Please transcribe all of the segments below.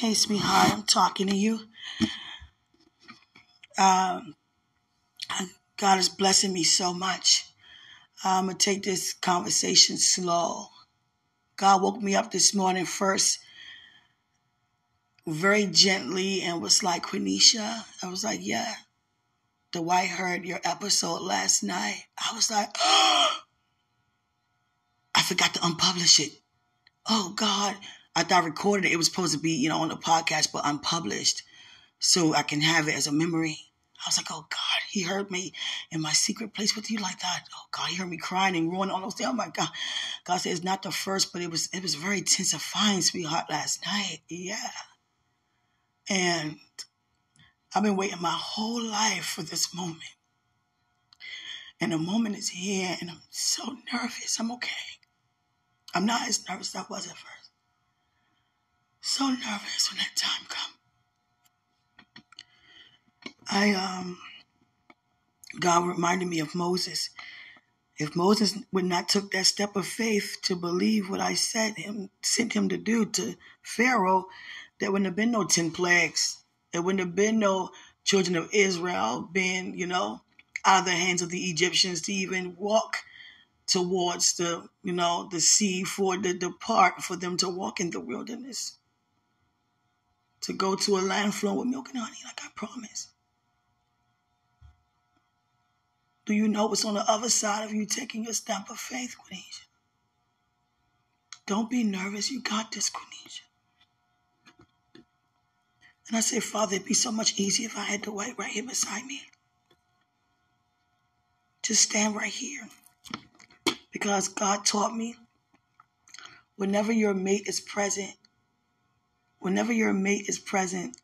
Hey, sweetheart, I'm talking to you. Um, God is blessing me so much. I'm going to take this conversation slow. God woke me up this morning first very gently and was like, Quenisha. I was like, yeah. Dwight heard your episode last night. I was like, oh, I forgot to unpublish it. Oh God. I thought I recorded it. It was supposed to be, you know, on the podcast, but unpublished. So I can have it as a memory. I was like, oh God, he heard me in my secret place with you like that. Oh God, he heard me crying and roaring all those things. Oh my God. God said it's not the first, but it was it was very intensifying, sweetheart, last night. Yeah. And I've been waiting my whole life for this moment. And the moment is here, and I'm so nervous. I'm okay. I'm not as nervous as I was at first. So nervous when that time comes. I um God reminded me of Moses. If Moses would not took that step of faith to believe what I said him sent him to do to Pharaoh, there wouldn't have been no ten plagues. There wouldn't have been no children of Israel being, you know, out of the hands of the Egyptians to even walk towards the, you know, the sea for the depart for them to walk in the wilderness. To go to a land flowing with milk and honey, like I promised. Do you know what's on the other side of you taking your step of faith, Quenisha? Don't be nervous. You got this, Quenisha. And I said, Father, it'd be so much easier if I had Dwight right here beside me. Just stand right here. Because God taught me whenever your mate is present, whenever your mate is present,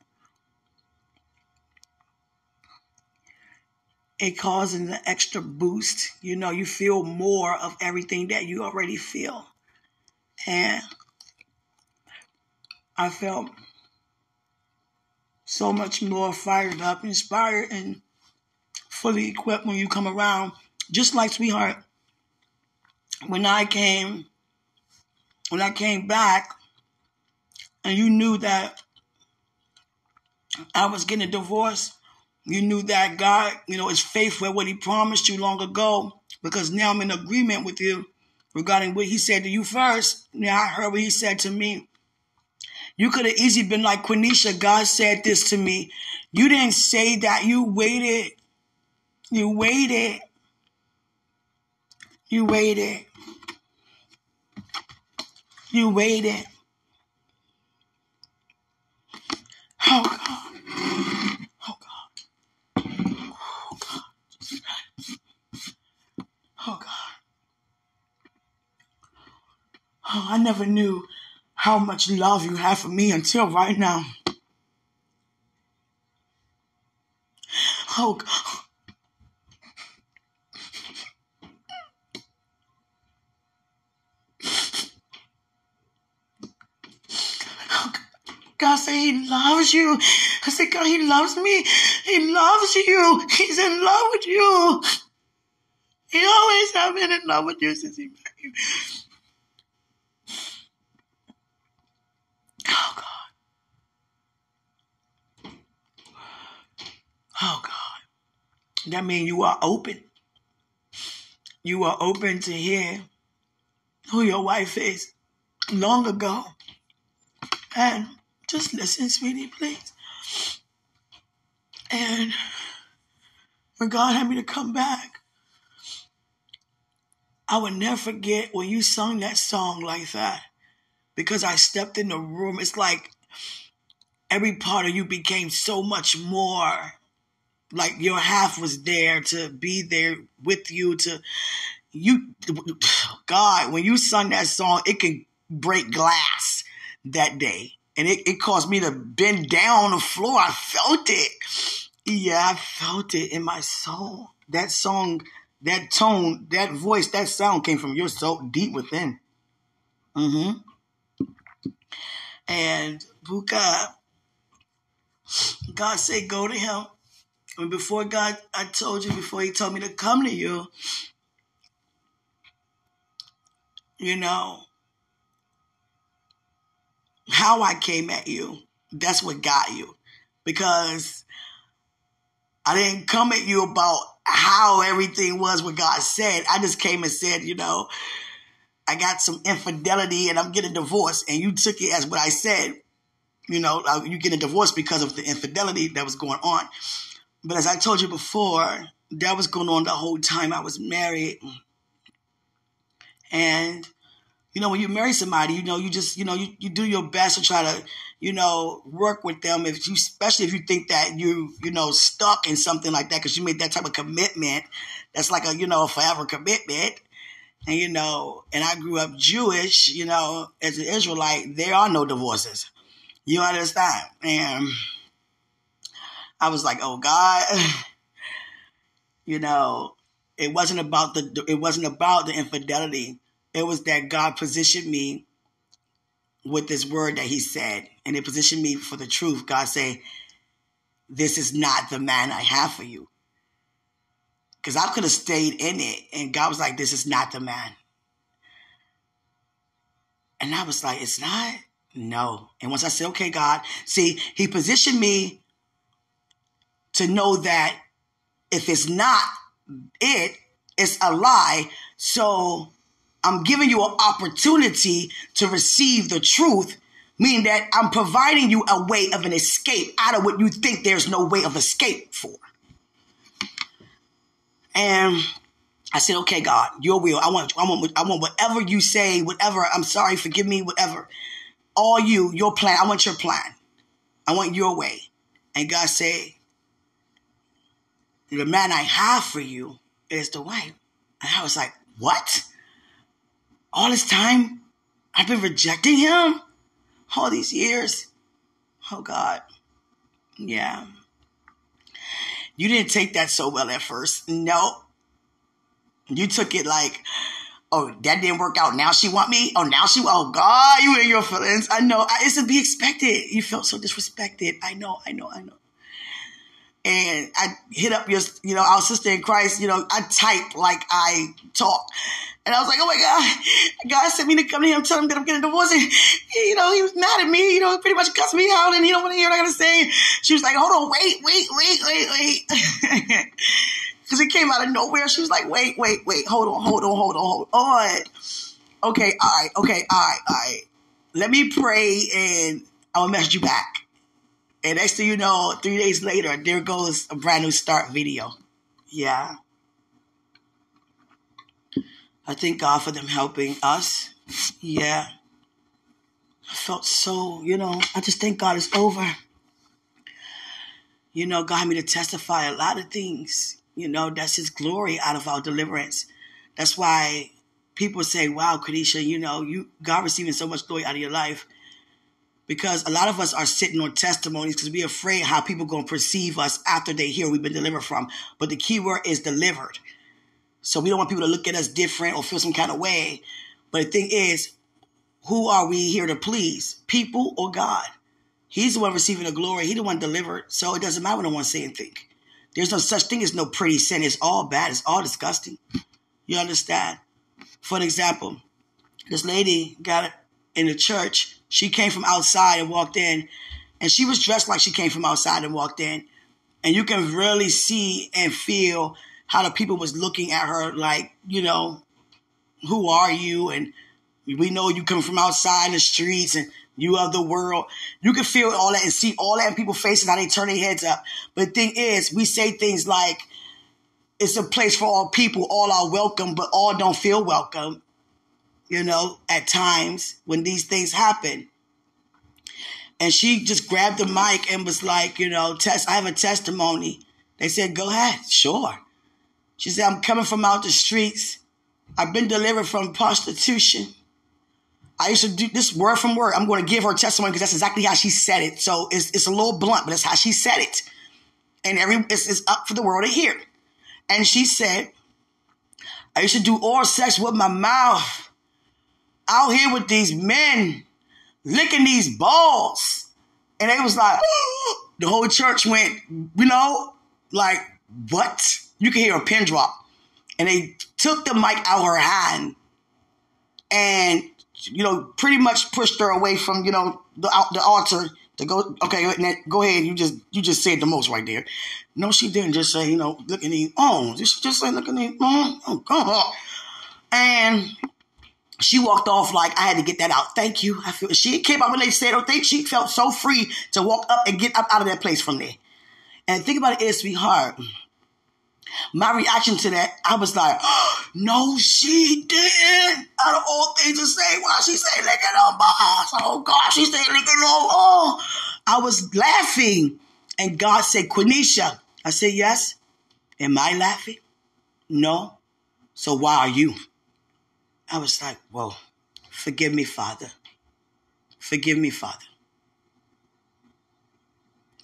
it causes an extra boost. You know, you feel more of everything that you already feel. And I felt so much more fired up, inspired, and fully equipped when you come around. Just like sweetheart, when I came, when I came back, and you knew that I was getting a divorce, you knew that God, you know, is faithful at what He promised you long ago. Because now I'm in agreement with you regarding what He said to you first. Now I heard what He said to me. You could have easily been like Quenisha, God said this to me. You didn't say that. You waited. You waited. You waited. You waited. Oh God. Oh God. Oh God. Oh God. Oh, I never knew how much love you have for me until right now. Oh, God said he loves you. I said, God, he loves me. He loves you. He's in love with you. He always has been in love with you since he met you. Oh God. Oh God. That means you are open. You are open to hear who your wife is long ago. And just listen, sweetie, please. And when God had me to come back, I would never forget when you sung that song like that. Because I stepped in the room. It's like every part of you became so much more like your half was there to be there with you to you god when you sung that song it could break glass that day and it, it caused me to bend down on the floor. I felt it. Yeah i felt it in my soul. That song that tone that voice that sound came from your soul deep within. Mm-hmm. And buka god said go to him. And before God, I told you before He told me to come to you, you know, how I came at you. That's what got you. Because I didn't come at you about how everything was what God said. I just came and said, you know, I got some infidelity and I'm getting divorced. And you took it as what I said. You know, uh, you get a divorce because of the infidelity that was going on. But as I told you before, that was going on the whole time I was married. And, you know, when you marry somebody, you know, you just, you know, you, you do your best to try to, you know, work with them. If you, especially if you think that you, you know, stuck in something like that because you made that type of commitment, that's like a, you know, a forever commitment. And, you know, and I grew up Jewish, you know, as an Israelite, there are no divorces. You understand? And I was like, oh God, you know, it wasn't about the it wasn't about the infidelity. It was that God positioned me with this word that He said, and it positioned me for the truth. God say, "This is not the man I have for you." Because I could have stayed in it, and God was like, "This is not the man." And I was like, "It's not." No. And once I said, "Okay, God," see, He positioned me to know that if it's not it, it's a lie. So I'm giving you an opportunity to receive the truth, meaning that I'm providing you a way of an escape out of what you think there's no way of escape for. And I said, okay, God, your will. I want, I want, I want whatever you say, whatever. I'm sorry, forgive me, whatever. All you, your plan. I want your plan. I want your way. And God said, the man I have for you is Dwight. And I was like, what? All this time I've been rejecting him? All these years? Oh God. Yeah. You didn't take that so well at first. No. You took it like, oh, that didn't work out. Now she want me? Oh, now she, oh God, you in your feelings. I know. It's to be expected. You felt so disrespected. I know, I know, I know and I hit up your, you know, our sister in Christ, you know, I type like I talk. And I was like, oh my God, God sent me to come to him, tell him that I'm getting divorced. And, you know, he was mad at me, you know, pretty much cussed me out and he don't want to hear what I gotta say. She was like, hold on, wait, wait, wait, wait, wait. Cause it came out of nowhere. She was like, wait, wait, wait, hold on, hold on, hold on, hold on. Okay, all right, okay, all right, all right. Let me pray and I'll message you back. And next thing you know, three days later, there goes a brand new start video. Yeah. I thank God for them helping us. Yeah. I felt so, you know, I just thank God it's over. You know, God had me to testify a lot of things. You know, that's His glory out of our deliverance. That's why people say, wow, Kadisha, you know, you God receiving so much glory out of your life because a lot of us are sitting on testimonies because we're afraid how people going to perceive us after they hear we've been delivered from. But the key word is delivered. So we don't want people to look at us different or feel some kind of way. But the thing is, who are we here to please? People or God? He's the one receiving the glory. He's the one delivered. So it doesn't matter what no one say and think. There's no such thing as no pretty sin. It's all bad. It's all disgusting. You understand? For an example, this lady got in the church she came from outside and walked in, and she was dressed like she came from outside and walked in. And you can really see and feel how the people was looking at her like, you know, who are you? And we know you come from outside the streets and you of the world. You can feel all that and see all that in people's faces, how they turn their heads up. But the thing is, we say things like, it's a place for all people, all are welcome, but all don't feel welcome you know, at times when these things happen. And she just grabbed the mic and was like, you know, test, I have a testimony. They said, go ahead, sure. She said, I'm coming from out the streets. I've been delivered from prostitution. I used to do this word from word. I'm going to give her testimony because that's exactly how she said it. So it's, it's a little blunt, but that's how she said it. And every it's, it's up for the world to hear. And she said, I used to do oral sex with my mouth out here with these men licking these balls. And they was like, the whole church went, you know, like, what? You can hear a pin drop. And they took the mic out her hand and, you know, pretty much pushed her away from, you know, the, the altar, To go, okay, go ahead. You just you just said the most right there. No, she didn't just say, you know, look at these arms. She just said, look at these arms. Oh, God. And she walked off like I had to get that out. Thank you. I feel she came up when they said, "Oh, think she felt so free to walk up and get up out of that place from there." And think about it, sweetheart. My reaction to that, I was like, oh, "No, she didn't." Out of all things to say, why she say licking on boss? Oh God, she said licking on. Oh, I was laughing, and God said, "Quenisha." I said, "Yes." Am I laughing? No. So why are you? I was like, whoa, forgive me, Father. Forgive me, Father.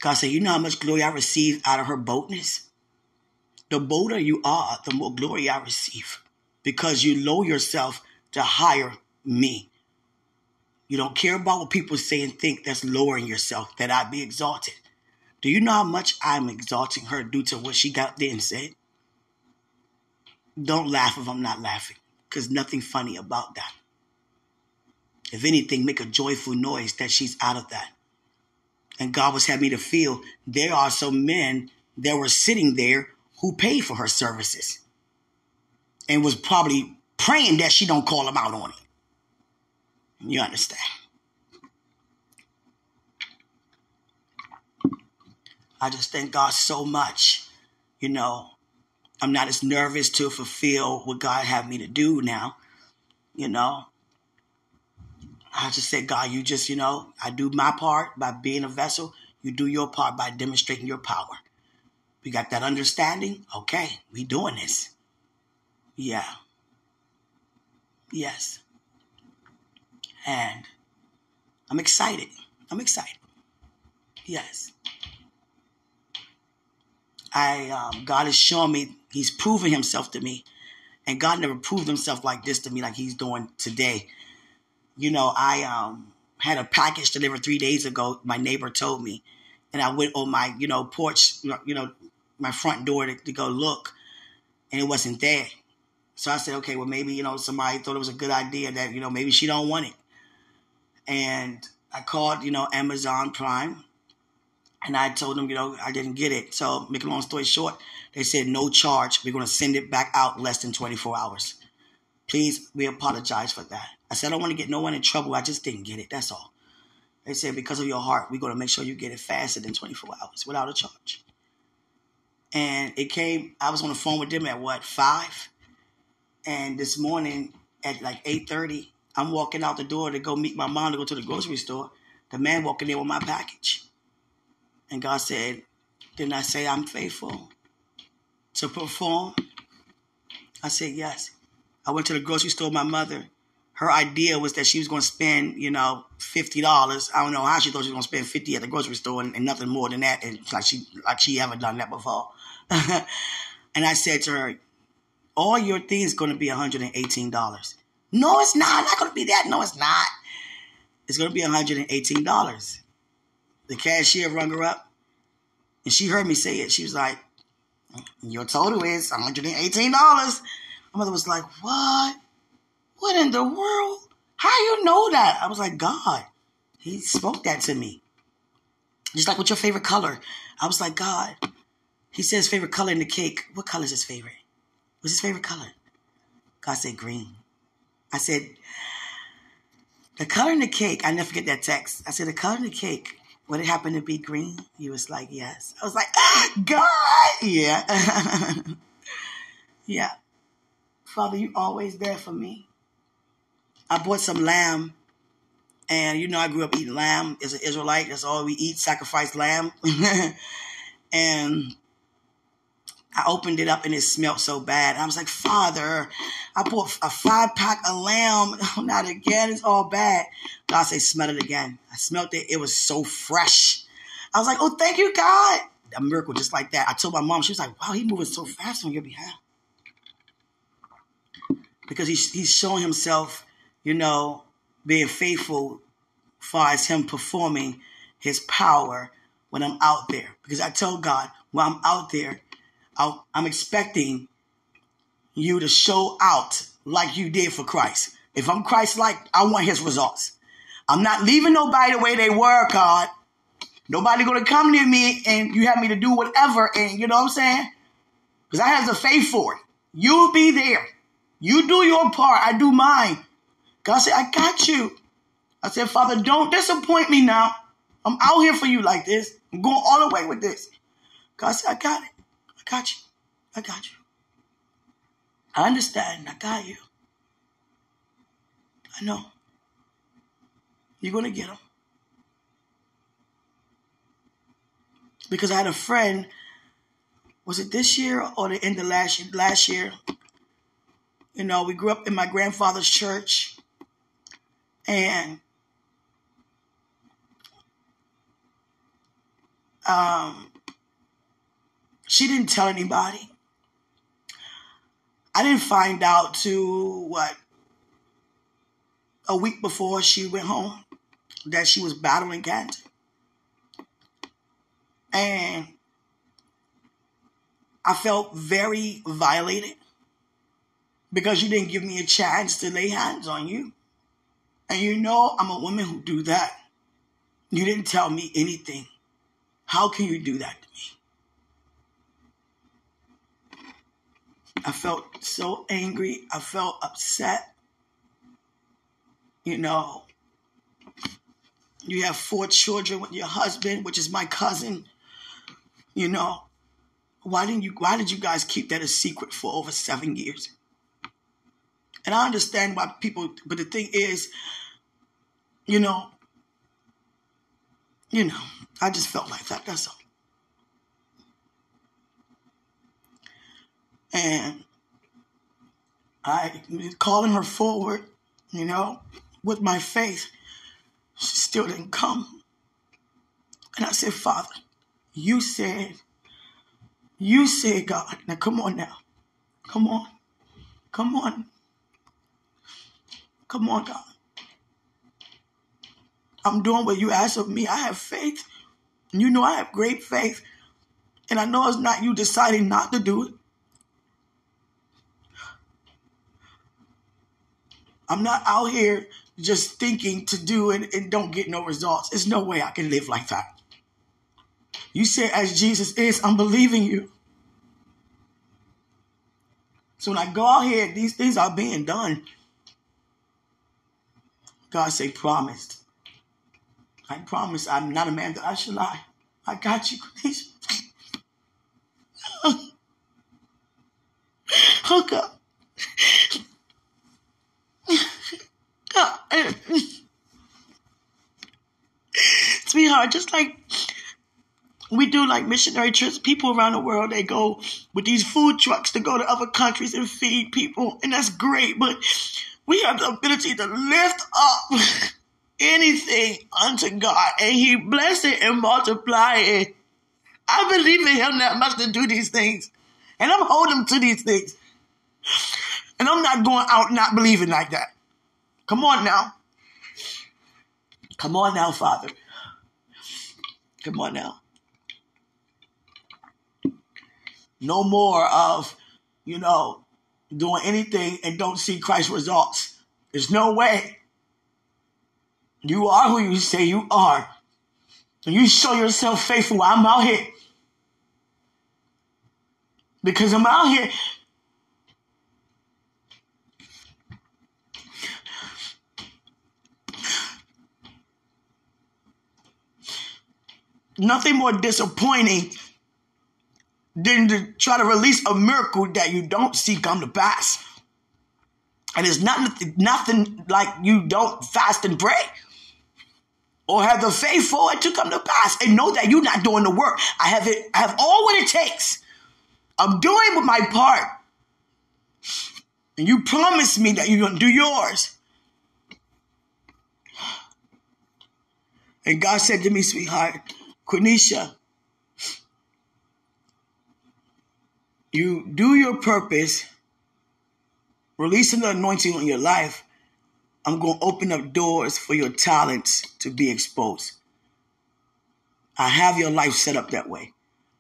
God said, you know how much glory I receive out of her boldness? The bolder you are, the more glory I receive because you lower yourself to hire me. You don't care about what people say and think that's lowering yourself, that I be exalted. Do you know how much I'm exalting her due to what she got there and said? Don't laugh if I'm not laughing because nothing funny about that. If anything, make a joyful noise that she's out of that. And God was having me to feel there are some men that were sitting there who paid for her services and was probably praying that she don't call them out on it. You understand? I just thank God so much, you know, I'm not as nervous to fulfill what God had me to do now. You know, I just said, God, you just, you know, I do my part by being a vessel. You do your part by demonstrating your power. We got that understanding? Okay, we doing this. Yeah. Yes. And I'm excited. I'm excited. Yes. I um, God is showing me He's proven himself to me. And God never proved himself like this to me, like he's doing today. You know, I um, had a package delivered three days ago. My neighbor told me. And I went on my, you know, porch, you know, my front door to, to go look. And it wasn't there. So I said, okay, well, maybe, you know, somebody thought it was a good idea that, you know, maybe she don't want it. And I called, you know, Amazon Prime and I told them, you know, I didn't get it. So, make a long story short, they said no charge. We're going to send it back out less than 24 hours. Please, we apologize for that. I said, I don't want to get no one in trouble. I just didn't get it. That's all. They said, because of your heart, we're going to make sure you get it faster than 24 hours without a charge. And it came, I was on the phone with them at what, 5? And this morning at like 8.30, I'm walking out the door to go meet my mom to go to the grocery store. The man walking in with my package. And God said, Didn't I say I'm faithful to perform? I said, Yes. I went to the grocery store with my mother. Her idea was that she was going to spend, you know, fifty dollars. I don't know how she thought she was going to spend fifty at the grocery store and, and nothing more than that. And like she, like she ever done that before. and I said to her, "All your things going to be one hundred and eighteen dollars." No, it's not. Not going to be that. No, it's not. It's going to be one hundred and eighteen dollars. The cashier rung her up, and she heard me say it. She was like, "Your total is one hundred and eighteen dollars." My mother was like, "What? What in the world? How you know that?" I was like, "God, He spoke that to me." Just like, "What's your favorite color?" I was like, "God." He says favorite color in the cake. What color is his favorite? What's his favorite color? God said green. I said, the color in the cake, I never forget that text. I said, the color in the cake would it happen to be green? He was like, yes. I was like, ah, God, yeah. yeah. Father, you always there for me. I bought some lamb. And you know, I grew up eating lamb as an Israelite. That's all we eat, sacrifice lamb. and I opened it up and it smelled so bad. I was like, Father, I bought a five pack of lamb. not again. It's all bad. God said, smell it again. I smelled it. It was so fresh. I was like, oh, thank you, God. A miracle just like that. I told my mom, she was like, wow, he's moving so fast on your behalf. Because he's, he's showing himself, you know, being faithful far as him performing his power when I'm out there. Because I told God, when I'm out there, i am expecting you to show out like you did for Christ. If I'm Christ like, I want his results. I'm not leaving nobody the way they were, God. Nobody gonna come near me and you have me to do whatever, and you know what I'm saying? Because I have the faith for it. You'll be there. You do your part, I do mine. God said, I got you. I said, Father, don't disappoint me now. I'm out here for you like this. I'm going all the way with this. God said, I got it. I got you. I got you. I understand. I got you. I know. You're going to get them. Because I had a friend, was it this year or the end of last year? Last year. You know, we grew up in my grandfather's church. And um, she didn't tell anybody. I didn't find out to what a week before she went home that she was battling cancer. And I felt very violated because you didn't give me a chance to lay hands on you. And you know I'm a woman who do that. You didn't tell me anything. How can you do that to me? I felt so angry. I felt upset. You know, you have four children with your husband, which is my cousin. You know, why didn't you? Why did you guys keep that a secret for over seven years? And I understand why people, but the thing is, you know, you know, I just felt like that. That's all. And I calling her forward, you know, with my faith. She still didn't come. And I said, Father, you said, you said, God. Now come on now. Come on. Come on. Come on, God. I'm doing what you asked of me. I have faith. You know I have great faith. And I know it's not you deciding not to do it. I'm not out here just thinking to do it and don't get no results. There's no way I can live like that. You say, as Jesus is, I'm believing you. So when I go out here, these things are being done. God say, promised. I promise I'm not a man that I should lie. I got you, Quenisha. Hook oh, up. Sweetheart, just like we do like missionary trips, people around the world, they go with these food trucks to go to other countries and feed people, and that's great, but we have the ability to lift up anything unto God, and He bless it and multiply it. I believe in Him that much to do these things, and I'm holding to these things. And I'm not going out not believing like that. Come on now. Come on now, Father. Come on now. No more of, you know, doing anything and don't see Christ's results. There's no way. You are who you say you are. And you show yourself faithful I'm out here. Because I'm out here. Nothing more disappointing than to try to release a miracle that you don't see come to pass. And it's not nothing like you don't fast and pray or have the faith for it to come to pass and know that you're not doing the work. I have it, I have all what it takes. I'm doing my part. And you promised me that you're going to do yours. And God said to me, sweetheart, Quenisha, you do your purpose, releasing the anointing on your life, I'm going to open up doors for your talents to be exposed. I have your life set up that way.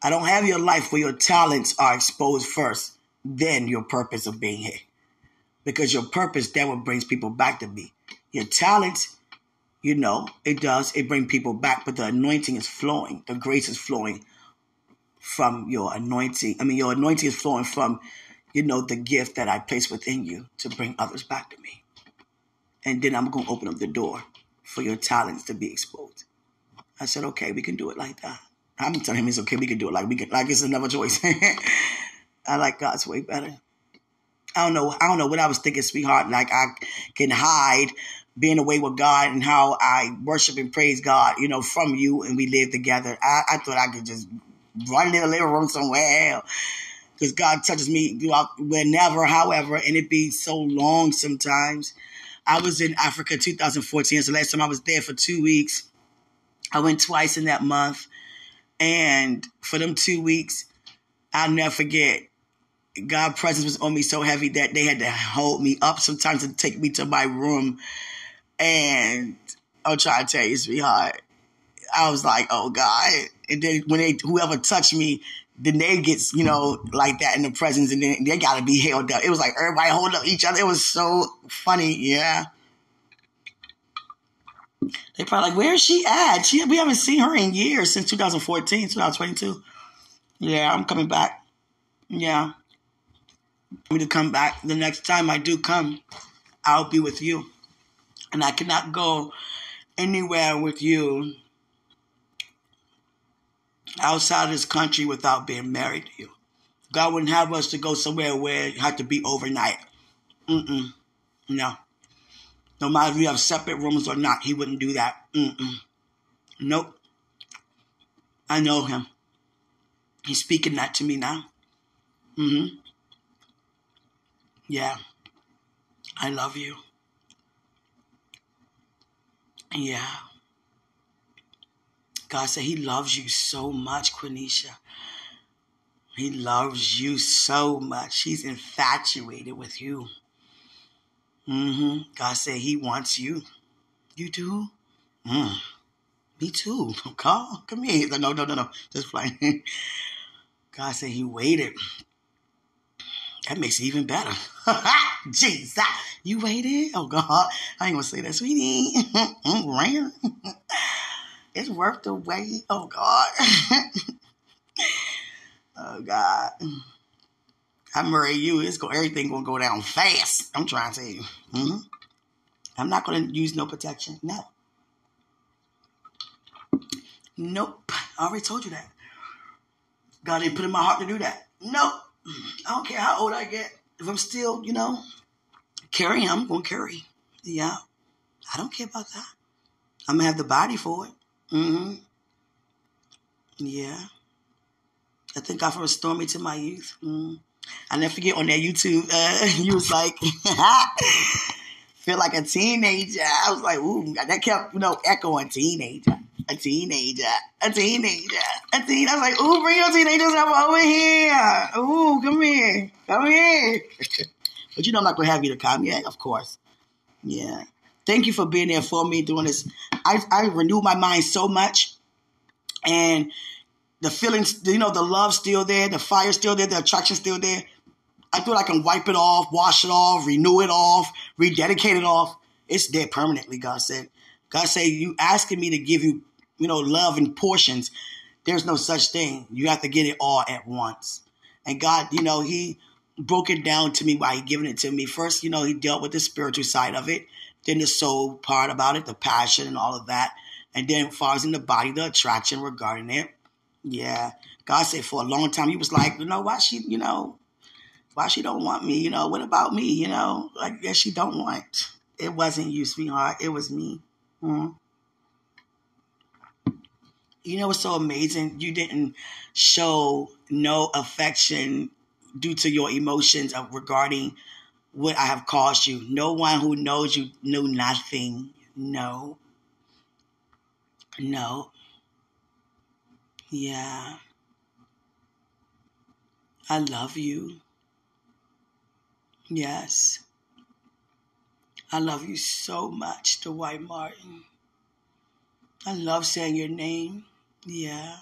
I don't have your life where your talents are exposed first, then your purpose of being here. Because your purpose, that what brings people back to me. Your talents, You know, it does. It brings people back, but the anointing is flowing. The grace is flowing from your anointing. I mean, your anointing is flowing from, you know, the gift that I place within you to bring others back to me. And then I'm going to open up the door for your talents to be exposed. I said, okay, we can do it like that. I'm telling him it's okay. We can do it like we can, like it's another choice. I like God's way better. I don't know. I don't know what I was thinking, sweetheart. Like I can hide being away with God and how I worship and praise God, you know, from you and we live together. I, I thought I could just run in the living room somewhere because God touches me throughout whenever, however, and it be so long sometimes. I was in Africa 2014. It's the last time I was there for two weeks. I went twice in that month. And for them two weeks, I'll never forget. God's presence was on me so heavy that they had to hold me up sometimes to take me to my room and I'll try to tell you, sweetheart, I was like, oh God. And then when they, whoever touched me, then they get, you know, like that in the presence and then they gotta be held up. It was like everybody holding up each other. It was so funny. Yeah. They probably like, where is she at? She, we haven't seen her in years since 2014, 2022. Yeah, I'm coming back. Yeah. I'm to come back. The next time I do come, I'll be with you and I cannot go anywhere with you outside this country without being married to you. God wouldn't have us to go somewhere where you have to be overnight. Mm-mm. No. No matter if you have separate rooms or not, he wouldn't do that. Mm-mm. Nope. I know him. He's speaking that to me now. Mm-hmm. Yeah. I love you. Yeah. God said He loves you so much, Quenisha. He loves you so much. He's infatuated with you. Mm-hmm. God said He wants you. You do? Mm. Me too. Come, come here. No, no, no, no. Just playing. God said He waited. That makes it even better. Jesus. You waited? Oh God. I ain't gonna say that, sweetie. It's worth the wait. Oh God. oh God. I marry you. It's go everything gonna go down fast. I'm trying to tell you. Mm-hmm. I'm not gonna use no protection. No. Nope. I already told you that. God didn't put in my heart to do that. Nope. I don't care how old I get. If I'm still, you know, carrying, I'm going to carry. Yeah. I don't care about that. I'm going to have the body for it. Mm-hmm. Yeah. I thank God for restoring me to my youth. Mm. I never forget on that YouTube, uh, you was like, feel like a teenager. I was like, ooh, that kept, you know, echoing teenager a teenager, a teenager, a teen. I was like, ooh, bring your teenagers over here. Ooh, come here, come here. but you know, I'm not gonna have you to come yet, of course. Yeah. Thank you for being there for me doing this. I I renewed my mind so much, and the feelings, you know, the love still there, the fire still there, the attraction still there. I feel I can wipe it off, wash it off, renew it off, rededicate it off. It's there permanently, God said. God said, you asking me to give you you know, love in portions. There's no such thing. You have to get it all at once. And God, you know, He broke it down to me by giving it to me. First, you know, He dealt with the spiritual side of it, then the soul part about it, the passion and all of that. And then, as far as in the body, the attraction regarding it. Yeah. God said for a long time, He was like, you know, why she, you know, why she don't want me? You know, what about me? You know, like, yeah, she don't want. It wasn't you, sweetheart. It was me. Mm-hmm you know what's so amazing? You didn't show no affection due to your emotions of regarding what I have caused you. No one who knows you knew nothing. No. No. Yeah. I love you. Yes. I love you so much, Dwight Martin. I love saying your name. Yeah.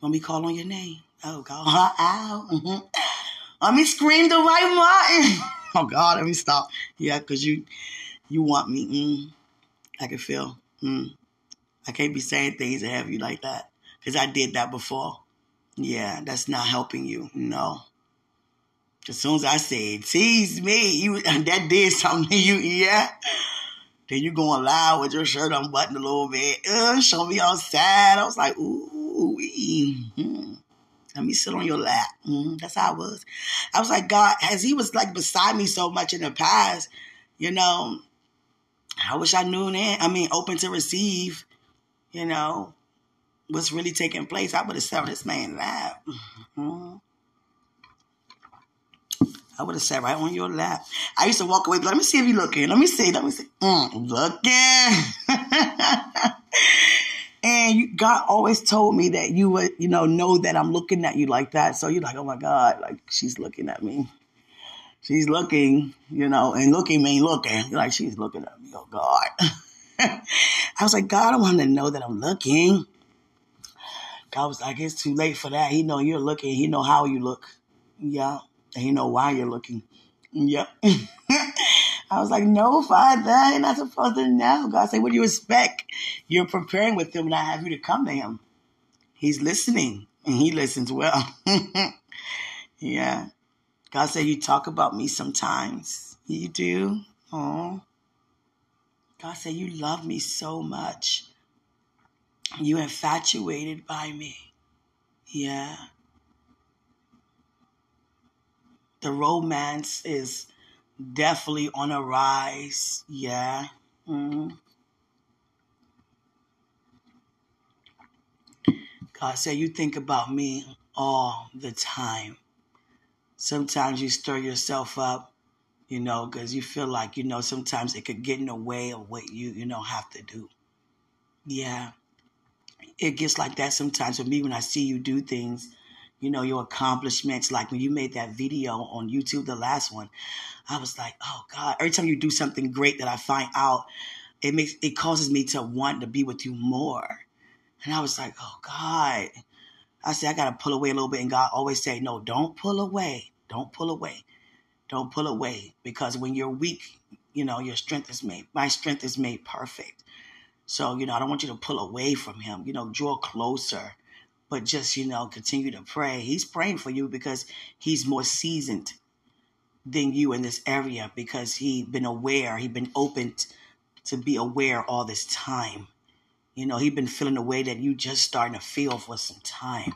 Let me call on your name. Oh God. Ow. Mm-hmm. Let me scream Dwight Martin. oh God, let me stop. Yeah, because you you want me. Mm. I can feel. Mm. I can't be saying things that have you like that because I did that before. Yeah, that's not helping you. No. As soon as I said, tease me, you that did something to you, yeah. Then you going loud with your shirt unbuttoned a little bit. Uh, show me outside. I was like, ooh, mm-hmm. let me sit on your lap. Mm-hmm. That's how I was. I was like, God, as he was like beside me so much in the past, you know, I wish I knew that. I mean, open to receive, you know, what's really taking place. I would have served this man lap. Mm-hmm. I would have sat right on your lap. I used to walk away. Let me see if you're looking. Let me see. Let me see. Mm, looking. and you, God always told me that you would, you know, know that I'm looking at you like that. So you're like, oh my God, like she's looking at me. She's looking, you know, and looking mean looking. You're like, she's looking at me. Oh God. I was like, God, I want to know that I'm looking. God was like, it's too late for that. He know you're looking. He know how you look. Yeah you know why you're looking. Yep. I was like, no, Father, you're not supposed to know. God said, what do you expect? You're preparing with him and I have you to come to him. He's listening and he listens well. yeah. God said, you talk about me sometimes. You do? Oh. God said, you love me so much. You infatuated by me. Yeah the romance is definitely on a rise. Yeah. Mm-hmm. God said, You think about me all the time. Sometimes you stir yourself up, you know, because you feel like, you know, sometimes it could get in the way of what you, you know, have to do. Yeah. It gets like that sometimes for me when I see you do things you know, your accomplishments. Like when you made that video on YouTube, the last one, I was like, oh God, every time you do something great that I find out, it makes, it causes me to want to be with you more. And I was like, oh God. I said, I got to pull away a little bit. And God always say, no, don't pull away. Don't pull away. Don't pull away. Because when you're weak, you know, your strength is made, my strength is made perfect. So, you know, I don't want you to pull away from him, you know, draw closer but just, you know, continue to pray. He's praying for you because he's more seasoned than you in this area because he been aware, he been open to be aware all this time. You know, he been feeling the way that you just starting to feel for some time.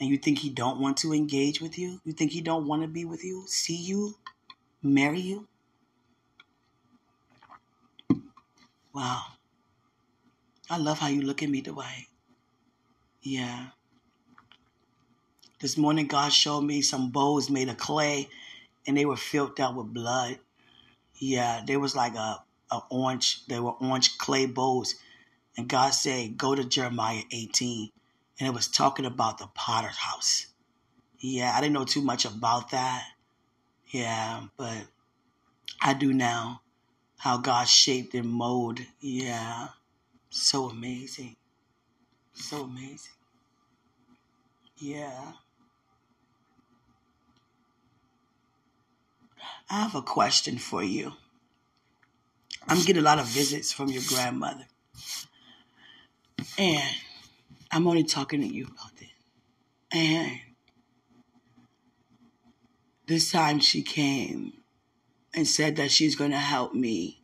And you think he don't want to engage with you? You think he don't want to be with you, see you, marry you? Wow. I love how you look at me, Dwight. Yeah. This morning, God showed me some bowls made of clay, and they were filled out with blood. Yeah, they was like a, a orange. They were orange clay bowls, and God said, "Go to Jeremiah 18," and it was talking about the Potter's house. Yeah, I didn't know too much about that. Yeah, but I do now. How God shaped and molded. Yeah, so amazing. So amazing. Yeah. I have a question for you. I'm getting a lot of visits from your grandmother. And I'm only talking to you about it. And this time she came and said that she's going to help me.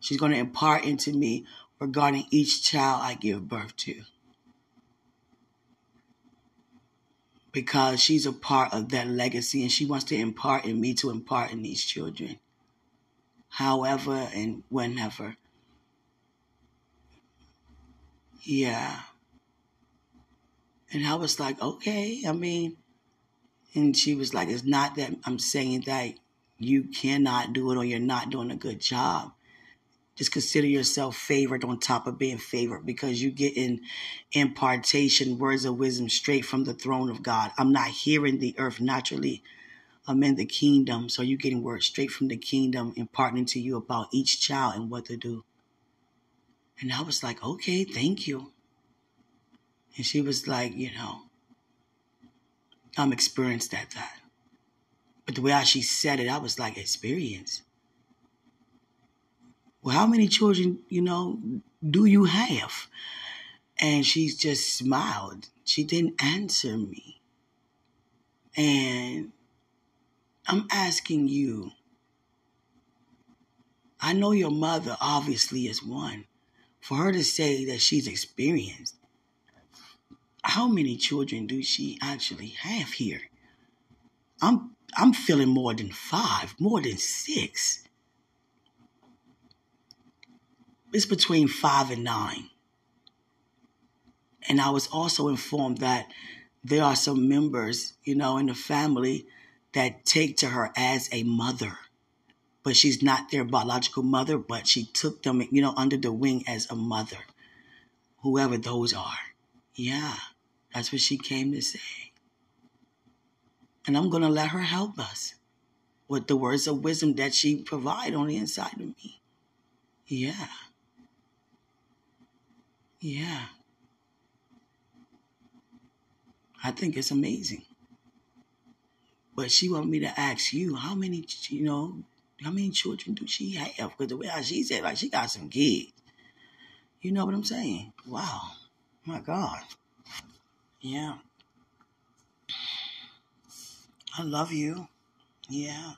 She's going to impart into me regarding each child I give birth to. Because she's a part of that legacy and she wants to impart in me to impart in these children. However and whenever. Yeah. And I was like, okay, I mean, and she was like, it's not that I'm saying that you cannot do it or you're not doing a good job just consider yourself favored on top of being favored because you get in impartation, words of wisdom straight from the throne of God. I'm not here in the earth naturally. I'm in the kingdom. So you're getting words straight from the kingdom, imparting to you about each child and what to do. And I was like, okay, thank you. And she was like, you know, I'm experienced at that. But the way how she said it, I was like, experience. Well, how many children, you know, do you have? And she just smiled. She didn't answer me. And I'm asking you, I know your mother obviously is one. For her to say that she's experienced, how many children do she actually have here? I'm I'm feeling more than five, more than six. It's between five and nine. And I was also informed that there are some members, you know, in the family that take to her as a mother but she's not their biological mother, but she took them, you know, under the wing as a mother, whoever those are. Yeah, that's what she came to say. And I'm going to let her help us with the words of wisdom that she provide on the inside of me. Yeah. Yeah. I think it's amazing. But she want me to ask you, how many, you know, how many children do she have? Because the way how she said, like she got some kids. You know what I'm saying? Wow. My God. Yeah. I love you. Yeah.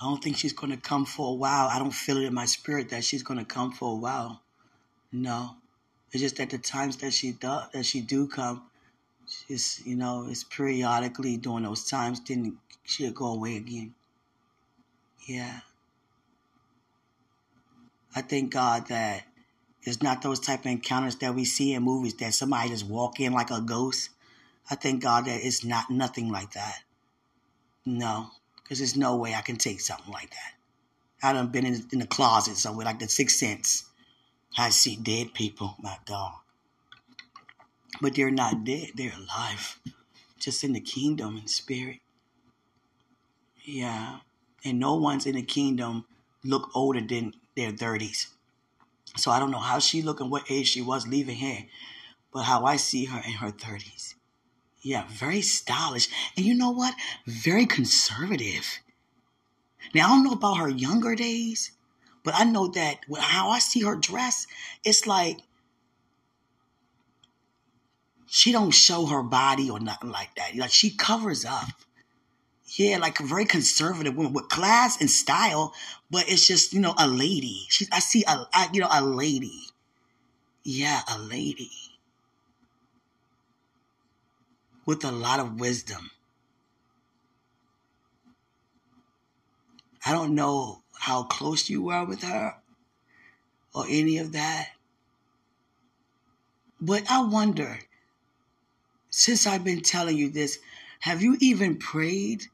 I don't think she's going to come for a while. I don't feel it in my spirit that she's going to come for a while. No. It's just that the times that she do, that she do come, she's you know, it's periodically during those times. Then she'll go away again. Yeah. I thank God that it's not those type of encounters that we see in movies that somebody just walk in like a ghost. I thank God that it's not nothing like that. No, because there's no way I can take something like that. I done been in, in the closet somewhere like the Sixth Sense. I see dead people, my God. But they're not dead, they're alive. Just in the kingdom and spirit. Yeah. And no one's in the kingdom look older than their 30s. So I don't know how she looked and what age she was leaving here, but how I see her in her 30s. Yeah, very stylish. And you know what? Very conservative. Now, I don't know about her younger days, but I know that how I see her dress, it's like she don't show her body or nothing like that. Like she covers up yeah, like a very conservative woman with class and style, but it's just you know a lady. She, I see a, you know, a lady. Yeah, a lady with a lot of wisdom. I don't know how close you were with her or any of that. But I wonder, since I've been telling you this, have you even prayed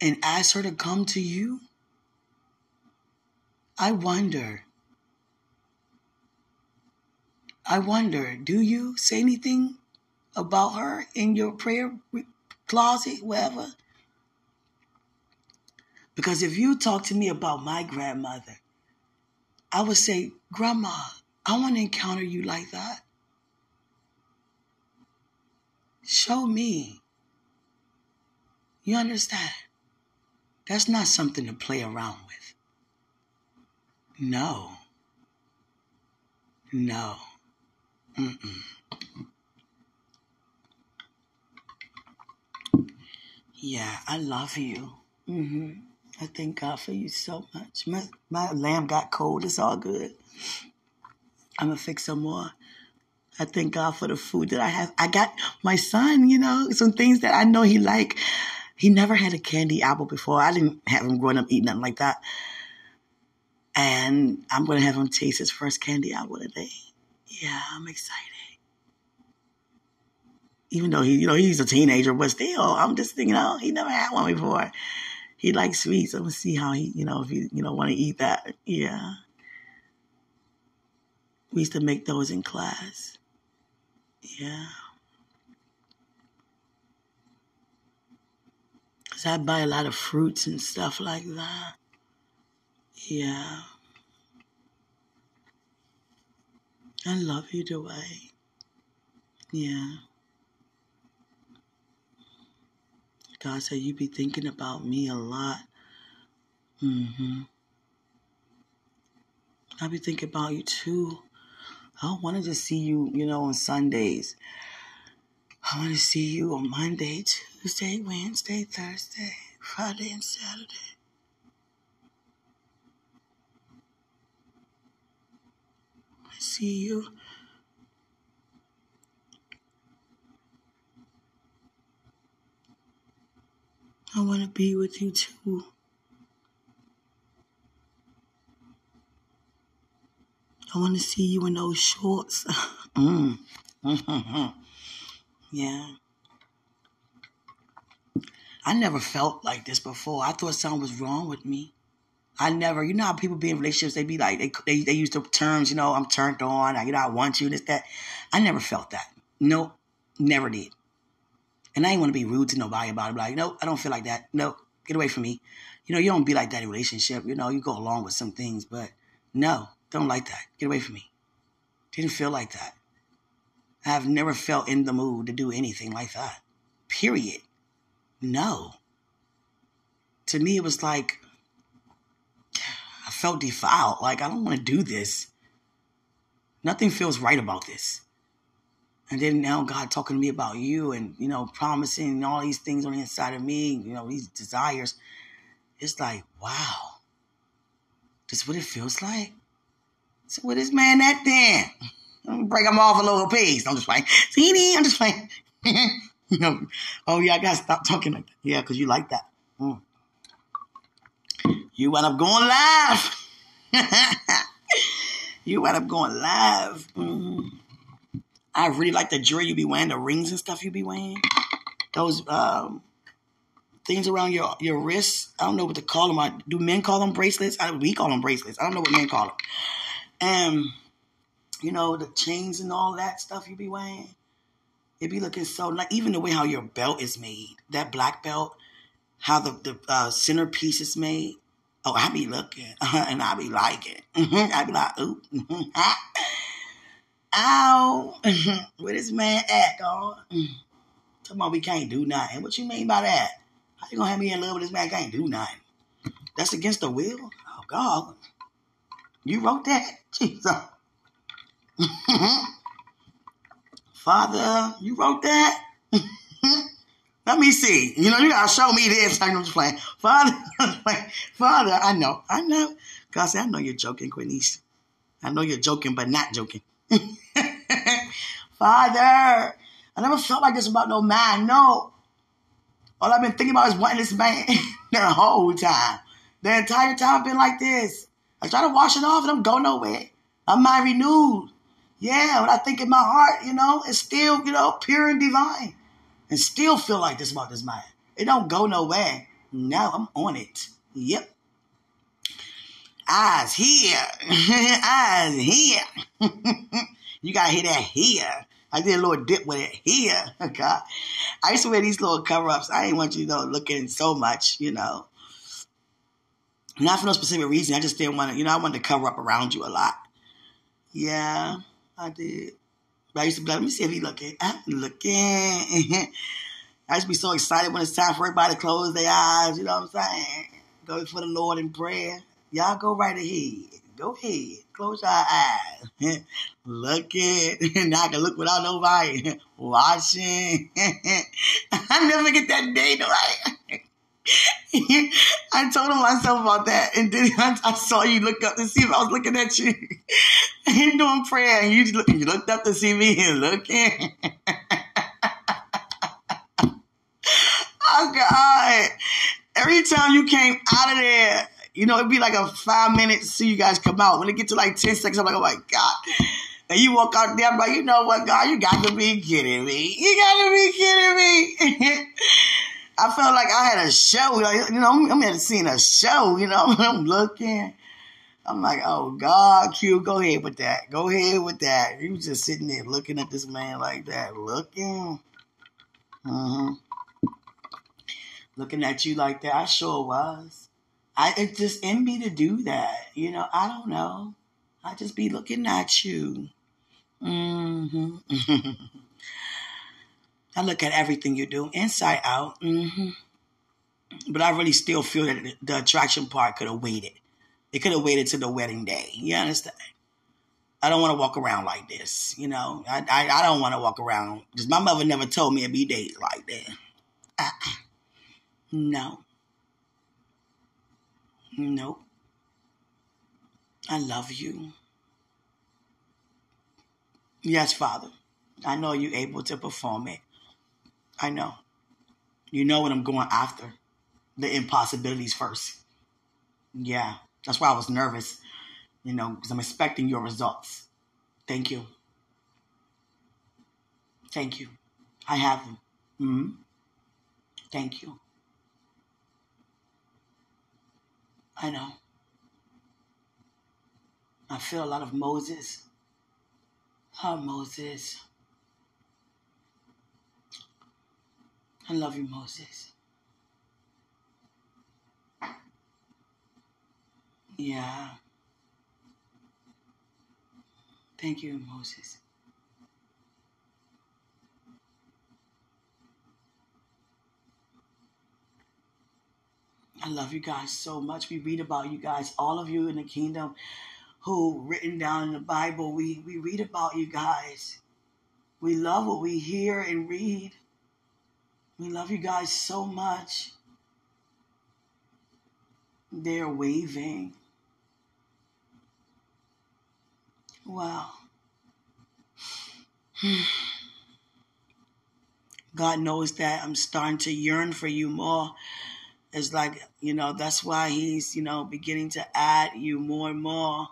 and asked her to come to you? I wonder. I wonder, do you say anything about her in your prayer closet, wherever? Because if you talk to me about my grandmother, I would say, Grandma, I want to encounter you like that. Show me. You understand? That's not something to play around with. No. No. Mm-mm. Yeah, I love you. Mm-hmm. I thank God for you so much. My my lamb got cold. It's all good. I'm gonna fix some more. I thank God for the food that I have. I got my son, you know, some things that I know he like. He never had a candy apple before. I didn't have him growing up eating nothing like that. And I'm going to have him taste his first candy apple today. Yeah, I'm excited. Even though he, you know, he's a teenager, but still, I'm just, you oh, know, he never had one before. He likes sweets. I'm gonna see how he, you know, if he, you know, want to eat that. Yeah. We used to make those in class. Yeah. Because I buy a lot of fruits and stuff like that. Yeah. I love you the way. Yeah. God said you be thinking about me a lot. Mm-hmm. I be thinking about you too. I want to just see you, you know, on Sundays. I want to see you on Monday, Tuesday, Wednesday, Thursday, Friday, and Saturday. I see you. I want to be with you too. I want to see you in those shorts. mm. yeah. I never felt like this before. I thought something was wrong with me. I never, you know how people be in relationships, they be like, they, they, they use the terms, you know, I'm turned on, I, you know, I want you, this, that. I never felt that. No, never did. And I ain't want to be rude to nobody about it. Like, no, I don't feel like that. No, get away from me. You know, you don't be like that in relationship. You know, you go along with some things, but no, don't like that. Get away from me. Didn't feel like that. I've never felt in the mood to do anything like that. Period. No. To me, it was like, I felt defiled. Like, I don't want to do this. Nothing feels right about this. And then now God talking to me about you and, you know, promising all these things on the inside of me, you know, these desires. It's like, wow. This is what it feels like? So what is man that then? I'm break them off a little piece. I'm just playing. See, me. I'm just playing. you know, oh yeah, I gotta stop talking like that. Yeah, because you like that. Mm. You end up going live. you end up going live. Mm-hmm. I really like the jewelry you be wearing, the rings and stuff you be wearing. Those um, things around your your wrists. I don't know what to call them. Do men call them bracelets? I, we call them bracelets. I don't know what men call them. And you know the chains and all that stuff you be wearing. It be looking so like even the way how your belt is made, that black belt, how the the uh, centerpiece is made. Oh, I be looking and I be liking. I be like, ooh. Ow. Where this man at, dog? Talking about we can't do nothing. What you mean by that? How you gonna have me in love with this man can't do nothing? That's against the will? Oh God. You wrote that? Jesus. Father, you wrote that? Let me see. You know, you gotta show me this. I'm just playing. Father, Father, I know, I know. God said, I know you're joking, Quenisha. I know you're joking, but not joking. Father, I never felt like this about no man. No. All I've been thinking about is wanting this man the whole time. The entire time I've been like this. I try to wash it off and I'm going nowhere. I'm mind renewed. Yeah, what I think in my heart, you know, it's still, you know, pure and divine. And still feel like this about this man. It don't go nowhere. Now I'm on it. Yep. Eyes here. Eyes here. you gotta hear that here. I did a little dip with it here. God. I used to wear these little cover ups. I didn't want you, you know, looking so much, you know. Not for no specific reason. I just didn't want to, you know, I wanted to cover up around you a lot. Yeah, I did. But I used to be like, let me see if he looking. I'm looking. I used to be so excited when it's time for everybody to close their eyes. You know what I'm saying? Go before the Lord in prayer. Y'all go right ahead. Go ahead. Close your eyes. look it. now I can look without nobody watching. I never get that day, right? I told him myself about that, and then I, I, saw you look up to see if I was looking at you. you doing prayer, and you, look, you looked up to see me and looking. oh God! Every time you came out of there, you know, it'd be like a five minutes see you guys come out. When it get to like 10 seconds, I'm like, oh my God. And you walk out there, I'm like, you know what, God, you got to be kidding me. You got to be kidding me. I felt like I had a show. Like, you know, I'm, I'm seeing a show, you know, I'm looking. I'm like, oh God, Q, go ahead with that. Go ahead with that. You just sitting there looking at this man like that, looking. Mm-hmm. Looking at you like that. I sure was. I it just in me to do that. You know, I don't know. I just be looking at you. Mm-hmm. I look at everything you do, inside out. Mm-hmm. But I really still feel that the attraction part could have waited. It could have waited to the wedding day. You understand? I don't want to walk around like this. You know, I I, I don't want to walk around because my mother never told me to be dated like that. Uh-uh. No. Nope. I love you. Yes, Father. I know you're able to perform it. I know. You know what I'm going after. The impossibilities first. Yeah. That's why I was nervous, you know, because I'm expecting your results. Thank you. Thank you. I have them. Mm-hmm. Thank you. I know. I feel a lot of Moses. Oh, Moses. I love you, Moses. Yeah. Thank you, Moses. I love you guys so much. We read about you guys, all of you in the kingdom who written down in the Bible. We we read about you guys. We love what we hear and read. We love you guys so much. They're waving. Wow. God knows that I'm starting to yearn for you more. It's like, you know, that's why He's, you know, beginning to add you more and more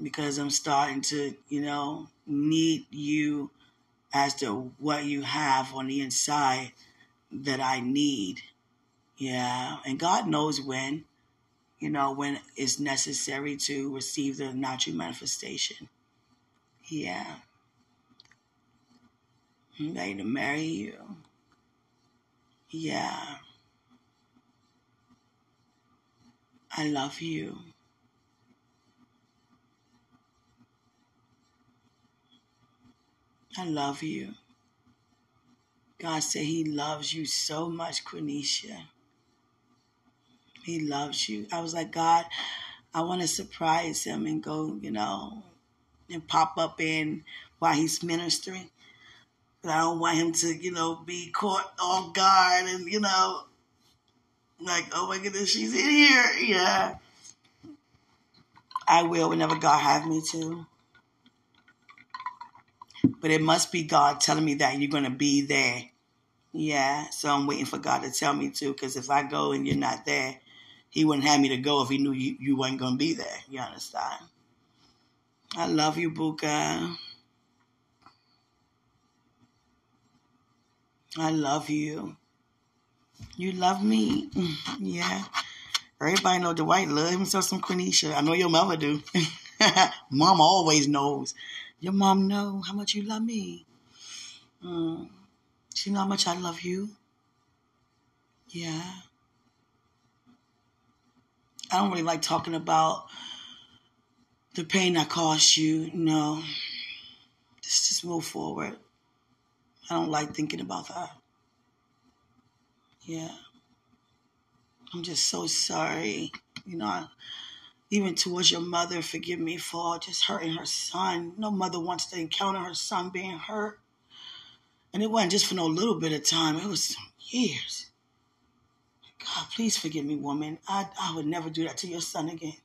because I'm starting to, you know, need you as to what you have on the inside that I need. Yeah. And God knows when, you know, when it's necessary to receive the natural manifestation. Yeah. I'm ready to marry you. Yeah. I love you. I love you. God said He loves you so much, Quenisha. He loves you. I was like, God, I want to surprise him and go, you know, and pop up in while he's ministering. But I don't want him to, you know, be caught off guard and, you know, like, oh my goodness, she's in here. Yeah. I will whenever God have me to. But it must be God telling me that you're going to be there. Yeah. So I'm waiting for God to tell me to, because if I go and you're not there, he wouldn't have me to go if he knew you, you weren't going to be there. You understand? I love you, Buka. I love you. You love me. Yeah. Everybody know Dwight love himself some Quenisha. I know your mother do. Mama always knows. Your mom know how much you love me. Mm. She know how much I love you. Yeah. I don't really like talking about the pain I caused you. No. Just just move forward. I don't like thinking about that. Yeah. I'm just so sorry. You know, even towards your mother, forgive me for just hurting her son. No mother wants to encounter her son being hurt. And it wasn't just for no little bit of time, it was years. God, please forgive me, woman. I, I would never do that to your son again.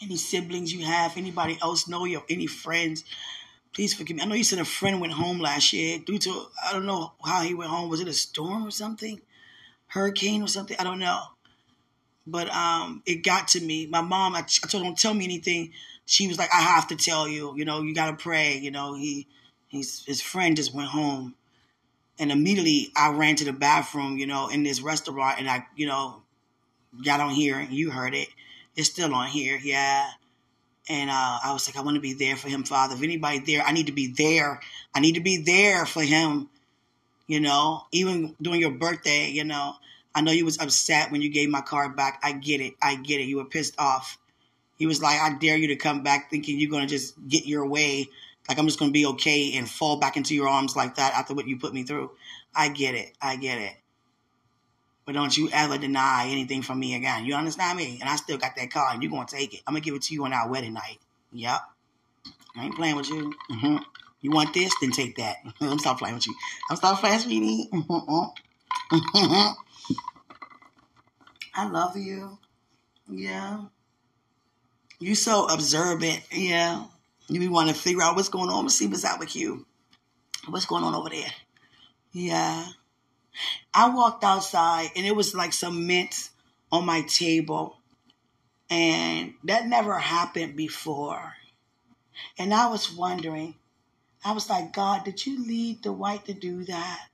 Any siblings you have, anybody else know you, any friends, please forgive me. I know you said a friend went home last year due to, I don't know how he went home. Was it a storm or something? Hurricane or something? I don't know. But um, it got to me. My mom, I, I told her, don't tell me anything. She was like, I have to tell you, you know, you got to pray. You know, he, he's, his friend just went home and immediately I ran to the bathroom, you know, in this restaurant, and I, you know, got on here, and you heard it. It's still on here, yeah. And uh, I was like, I want to be there for him, Father. If anybody there, I need to be there. I need to be there for him, you know. Even during your birthday, you know. I know you was upset when you gave my card back. I get it. I get it. You were pissed off. He was like, I dare you to come back thinking you're going to just get your way like I'm just going to be okay and fall back into your arms like that after what you put me through. I get it. I get it. But don't you ever deny anything from me again. You understand me? And I still got that car, and you're gonna take it. I'm gonna give it to you on our wedding night. Yep. I ain't playing with you. Mm-hmm. You want this? Then take that. I'm stop playing with you. I'm stop playing, sweetie. I love you. Yeah. You so observant. Yeah. You be want to figure out what's going on. Let's see what's out with you. What's going on over there? Yeah. I walked outside and it was like some mint on my table. And that never happened before. And I was wondering, I was like, God, did you lead Dwight to do that?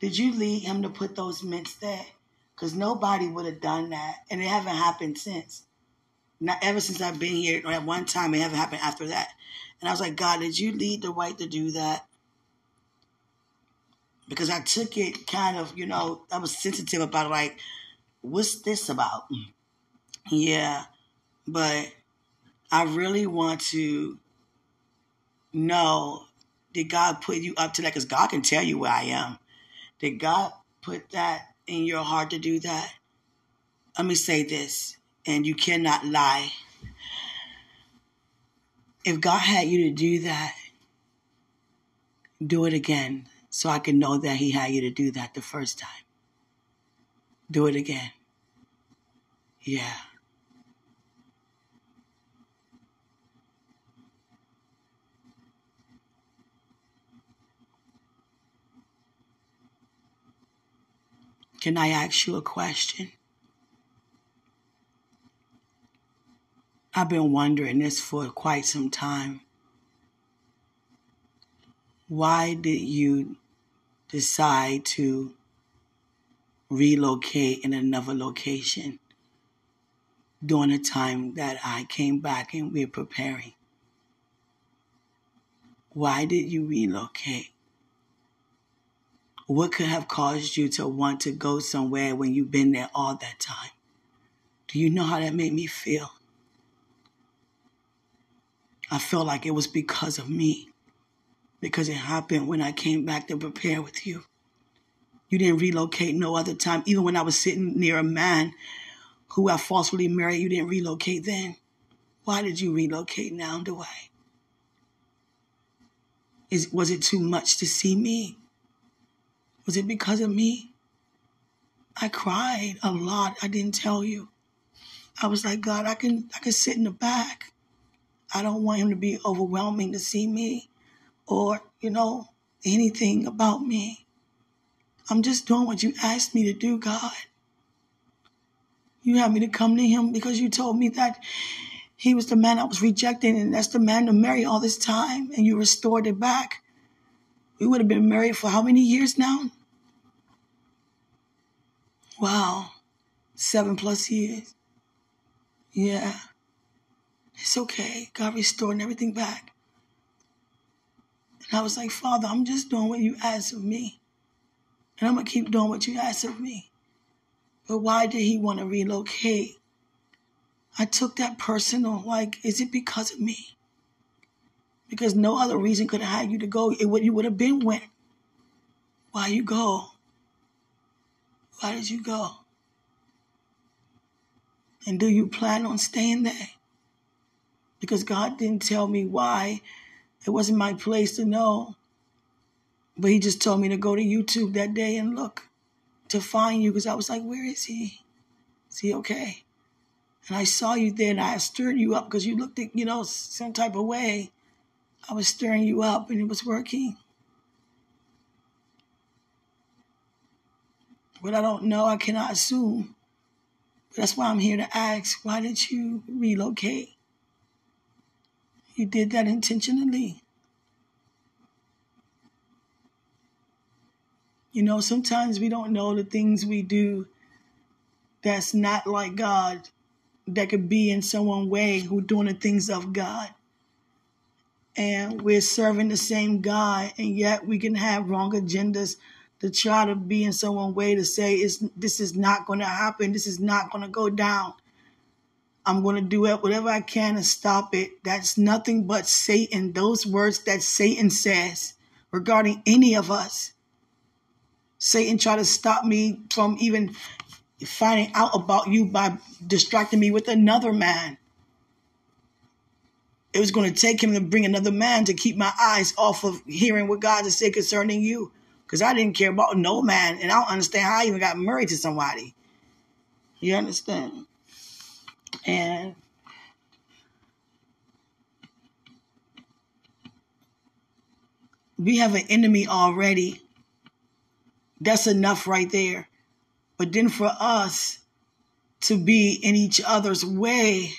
Did you lead him to put those mints there? Because nobody would have done that. And it haven't happened since. Not ever since I've been here, at one time, it haven't happened after that. And I was like, God, did you lead Dwight to do that? Because I took it kind of, you know, I was sensitive about like, what's this about? Yeah. But I really want to know did God put you up to that? Because God can tell you where I am. Did God put that in your heart to do that? Let me say this, and you cannot lie. If God had you to do that, do it again so I can know that He had you to do that the first time. Do it again. Yeah. Can I ask you a question? I've been wondering this for quite some time. Why did you decide to relocate in another location during the time that I came back and we we're preparing? Why did you relocate? What could have caused you to want to go somewhere when you've been there all that time? Do you know how that made me feel? I felt like it was because of me, because it happened when I came back to prepare with you. You didn't relocate no other time. Even when I was sitting near a man who I falsely married, you didn't relocate then. Why did you relocate now, Dwight? Is, was it too much to see me? Was it because of me? I cried a lot. I didn't tell you. I was like, God, I can I can sit in the back. I don't want him to be overwhelming to see me or, you know, anything about me. I'm just doing what you asked me to do, God. You had me to come to him because you told me that he was the man I was rejecting, and that's the man to marry all this time, and you restored it back. We would have been married for how many years now? Wow, seven plus years. Yeah, it's okay. God restoring everything back. And I was like, Father, I'm just doing what you asked of me. And I'm going to keep doing what you asked of me. But why did he want to relocate? I took that personal. Like, is it because of me? Because no other reason could have had you to go. It would you would have been went. Why you go? Why did you go? And do you plan on staying there? Because God didn't tell me why. It wasn't my place to know. But He just told me to go to YouTube that day and look to find you because I was like, where is He? Is He okay? And I saw you there and I stirred you up because you looked at, you know, some type of way. I was stirring you up and it was working. What I don't know, I cannot assume. But that's why I'm here to ask why did you relocate? You did that intentionally. You know, sometimes we don't know the things we do that's not like God, that could be in someone way who doing the things of God. And we're serving the same God, and yet we can have wrong agendas to try to be in someone way to say it's this is not going to happen this is not going to go down i'm going to do it whatever i can to stop it that's nothing but satan those words that satan says regarding any of us Satan tried to stop me from even finding out about you by distracting me with another man. It was going to take him to bring another man to keep my eyes off of hearing what God has said concerning you. Because I didn't care about no man, and I don't understand how I even got married to somebody. You understand? And we have an enemy already. That's enough right there. But then for us to be in each other's way,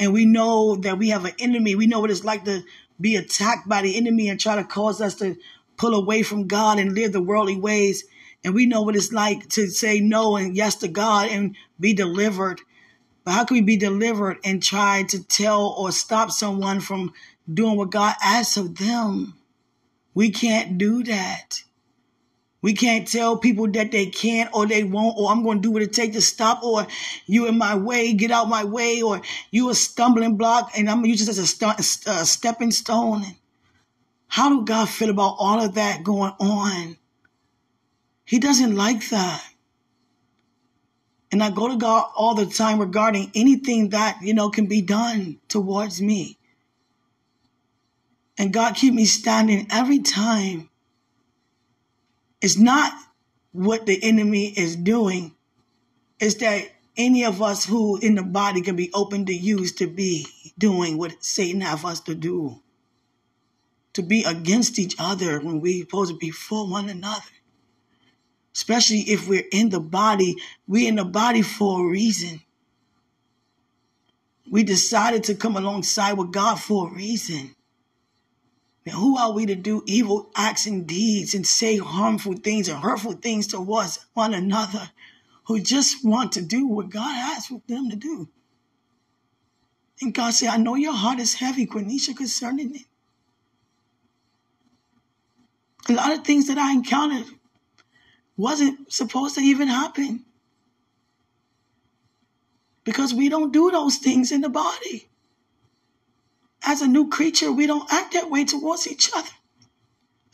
and we know that we have an enemy, we know what it's like to be attacked by the enemy and try to cause us to pull away from God and live the worldly ways. And we know what it's like to say no and yes to God and be delivered. But how can we be delivered and try to tell or stop someone from doing what God asks of them? We can't do that. We can't tell people that they can't or they won't, or I'm going to do what it takes to stop, or you in my way, get out my way, or you a stumbling block, and I'm going to use this as a, st- a stepping stone. How do God feel about all of that going on? He doesn't like that. And I go to God all the time regarding anything that, you know, can be done towards me. And God keep me standing every time. It's not what the enemy is doing. It's that any of us who in the body can be open to use to be doing what Satan have us to do. To be against each other when we supposed to be for one another. Especially if we're in the body, we're in the body for a reason. We decided to come alongside with God for a reason. Now, who are we to do evil acts and deeds and say harmful things and hurtful things towards one another who just want to do what God has for them to do? And God said, I know your heart is heavy, Quenisha, concerning it. A lot of things that I encountered wasn't supposed to even happen. Because we don't do those things in the body as a new creature, we don't act that way towards each other.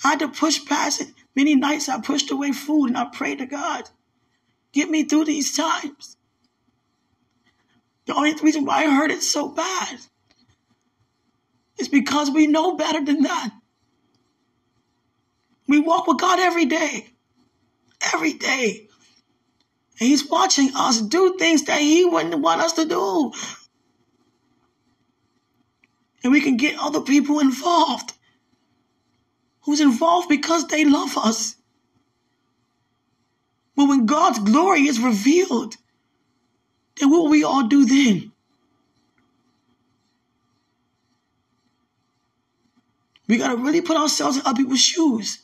I had to push past it. Many nights I pushed away food and I prayed to God, get me through these times. The only reason why I hurt it so bad is because we know better than that. We walk with God every day, every day. And He's watching us do things that He wouldn't want us to do and we can get other people involved who's involved because they love us. But when God's glory is revealed, then what will we all do then? We got to really put ourselves in other people's shoes.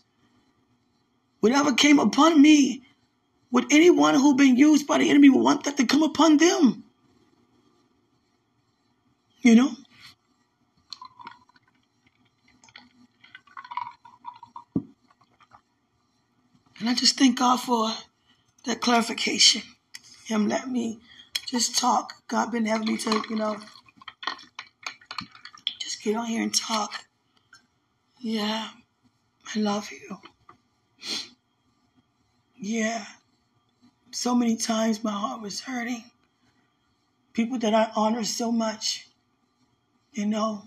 Whatever came upon me, would anyone who been used by the enemy want that to come upon them? You know? And I just thank God for that clarification. Him let me just talk. God been having me to, you know, just get on here and talk. Yeah, I love you. Yeah. So many times my heart was hurting. People that I honor so much, you know,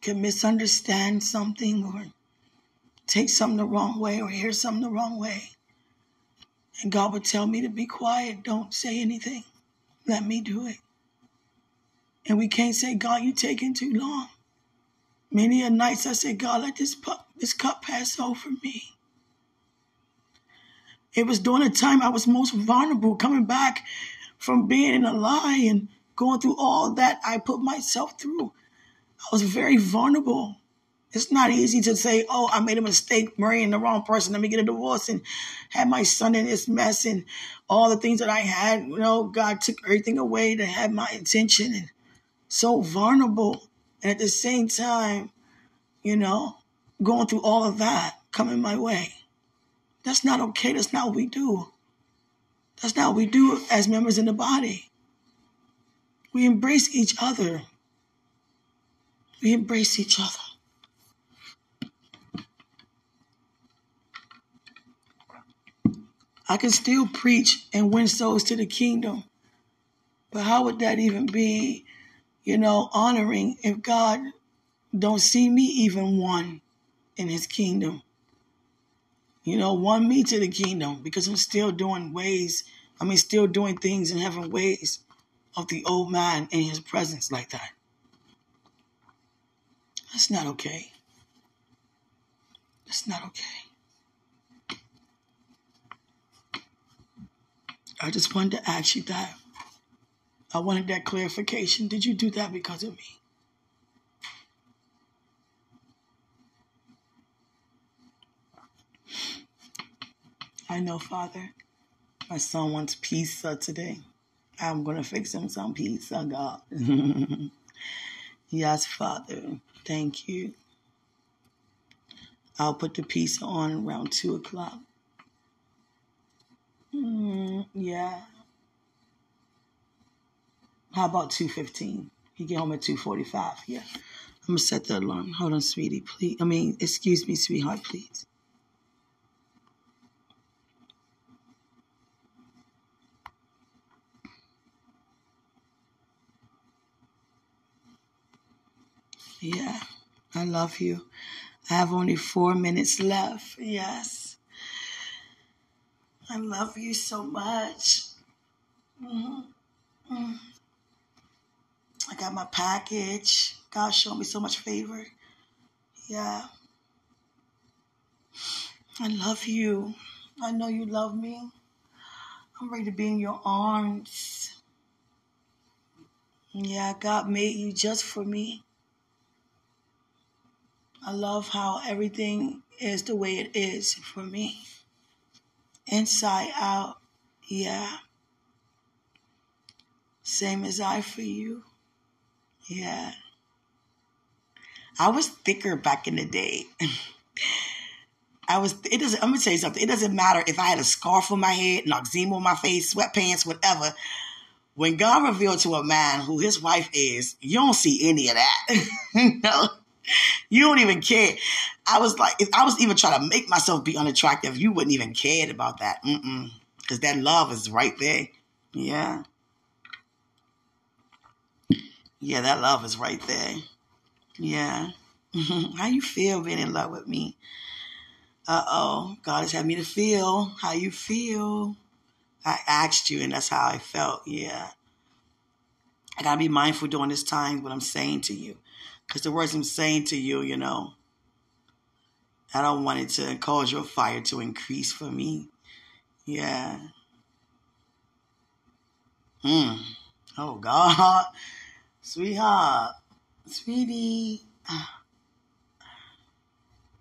can misunderstand something or take something the wrong way or hear something the wrong way. And God would tell me to be quiet, don't say anything, let me do it. And we can't say, God, you're taking too long. Many a nights I said, God, let this, cup, this cup pass over me. It was during a time I was most vulnerable, coming back from being in a lie and going through all that I put myself through. I was very vulnerable. It's not easy to say, oh, I made a mistake marrying the wrong person. Let me get a divorce and have my son in this mess and all the things that I had. You know, God took everything away to have my attention and so vulnerable. And at the same time, you know, going through all of that coming my way. That's not okay. That's not what we do. That's not what we do as members in the body. We embrace each other. We embrace each other. I can still preach and win souls to the kingdom. But how would that even be, you know, honoring if God don't see me even one in his kingdom? You know, won me to the kingdom because I'm still doing ways, I mean, still doing things in heaven ways of the old man in his presence like that. That's not okay. That's not okay. I just wanted to ask you that. I wanted that clarification. Did you do that because of me? I know, Father. My son wants pizza today. I'm going to fix him some pizza, God. yes, Father. Thank you. I'll put the pizza on around 2 o'clock. Mm, yeah. How about 2.15? He get home at 2.45. Yeah. I'm going to set the alarm. Hold on, sweetie, please. I mean, excuse me, sweetheart, please. Yeah, I love you. I have only four minutes left. Yes. I love you so much. Mm-hmm. Mm. I got my package. God showed me so much favor. Yeah. I love you. I know you love me. I'm ready to be in your arms. Yeah, God made you just for me. I love how everything is the way it is for me. Inside out, yeah. Same as I for you. Yeah. I was thicker back in the day. I was it doesn't I'm gonna tell you something. It doesn't matter if I had a scarf on my head, eczema on my face, sweatpants, whatever. When God revealed to a man who his wife is, you don't see any of that. know? You don't even care. I was like, if I was even trying to make myself be unattractive, you wouldn't even care about that. Mm-mm. Because that love is right there. Yeah. Yeah, that love is right there. Yeah. how you feel being in love with me? Uh oh. God has had me to feel how you feel. I asked you, and that's how I felt. Yeah. I gotta be mindful during this time what I'm saying to you. Because the words I'm saying to you, you know, I don't want it to cause your fire to increase for me. Yeah. Hmm. Oh, God. Sweetheart. Sweetie.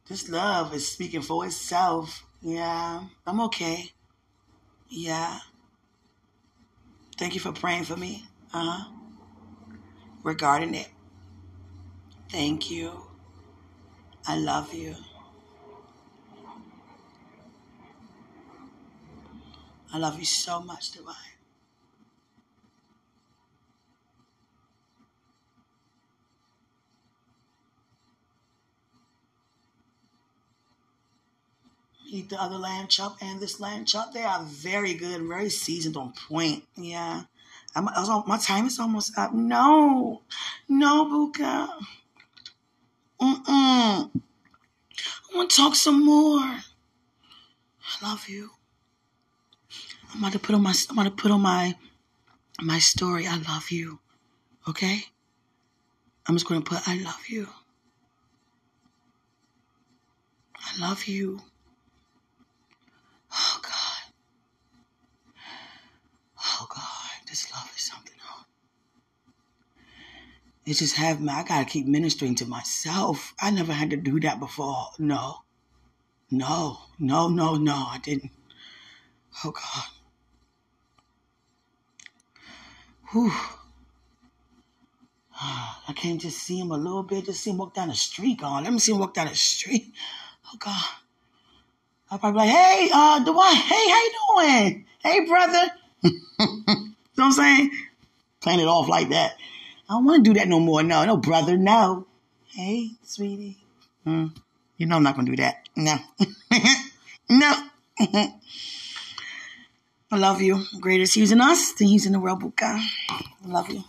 This love is speaking for itself. Yeah. I'm okay. Yeah. Thank you for praying for me. Uh huh. Regarding it. Thank you. I love you. I love you so much, Divine. Eat the other lamb chop and this lamb chop. They are very good, very seasoned on point. Yeah. I'm, my time is almost up. No, no, Buka. Mm-mm. I want to talk some more. I love you. I'm about to put on my I'm about to put on my my story. I love you. Okay? I'm just gonna put I love you. I love you. Oh God. Oh God, this love. It just have me. I gotta keep ministering to myself. I never had to do that before. No, no, no, no, no. I didn't. Oh God. Whew. I can't just see him a little bit. Just see him walk down the street. Gone. Let me see him walk down the street. Oh God. I'll probably be like, hey, uh, Dwight, hey, how you doing? Hey, brother. you know what I'm saying? Playing it off like that. I don't want to do that no more. No, no, brother, no. Hey, sweetie. Mm, you know I'm not going to do that. No. no. I love you. Greatest he's in us, then he's in the world, Buka. I love you.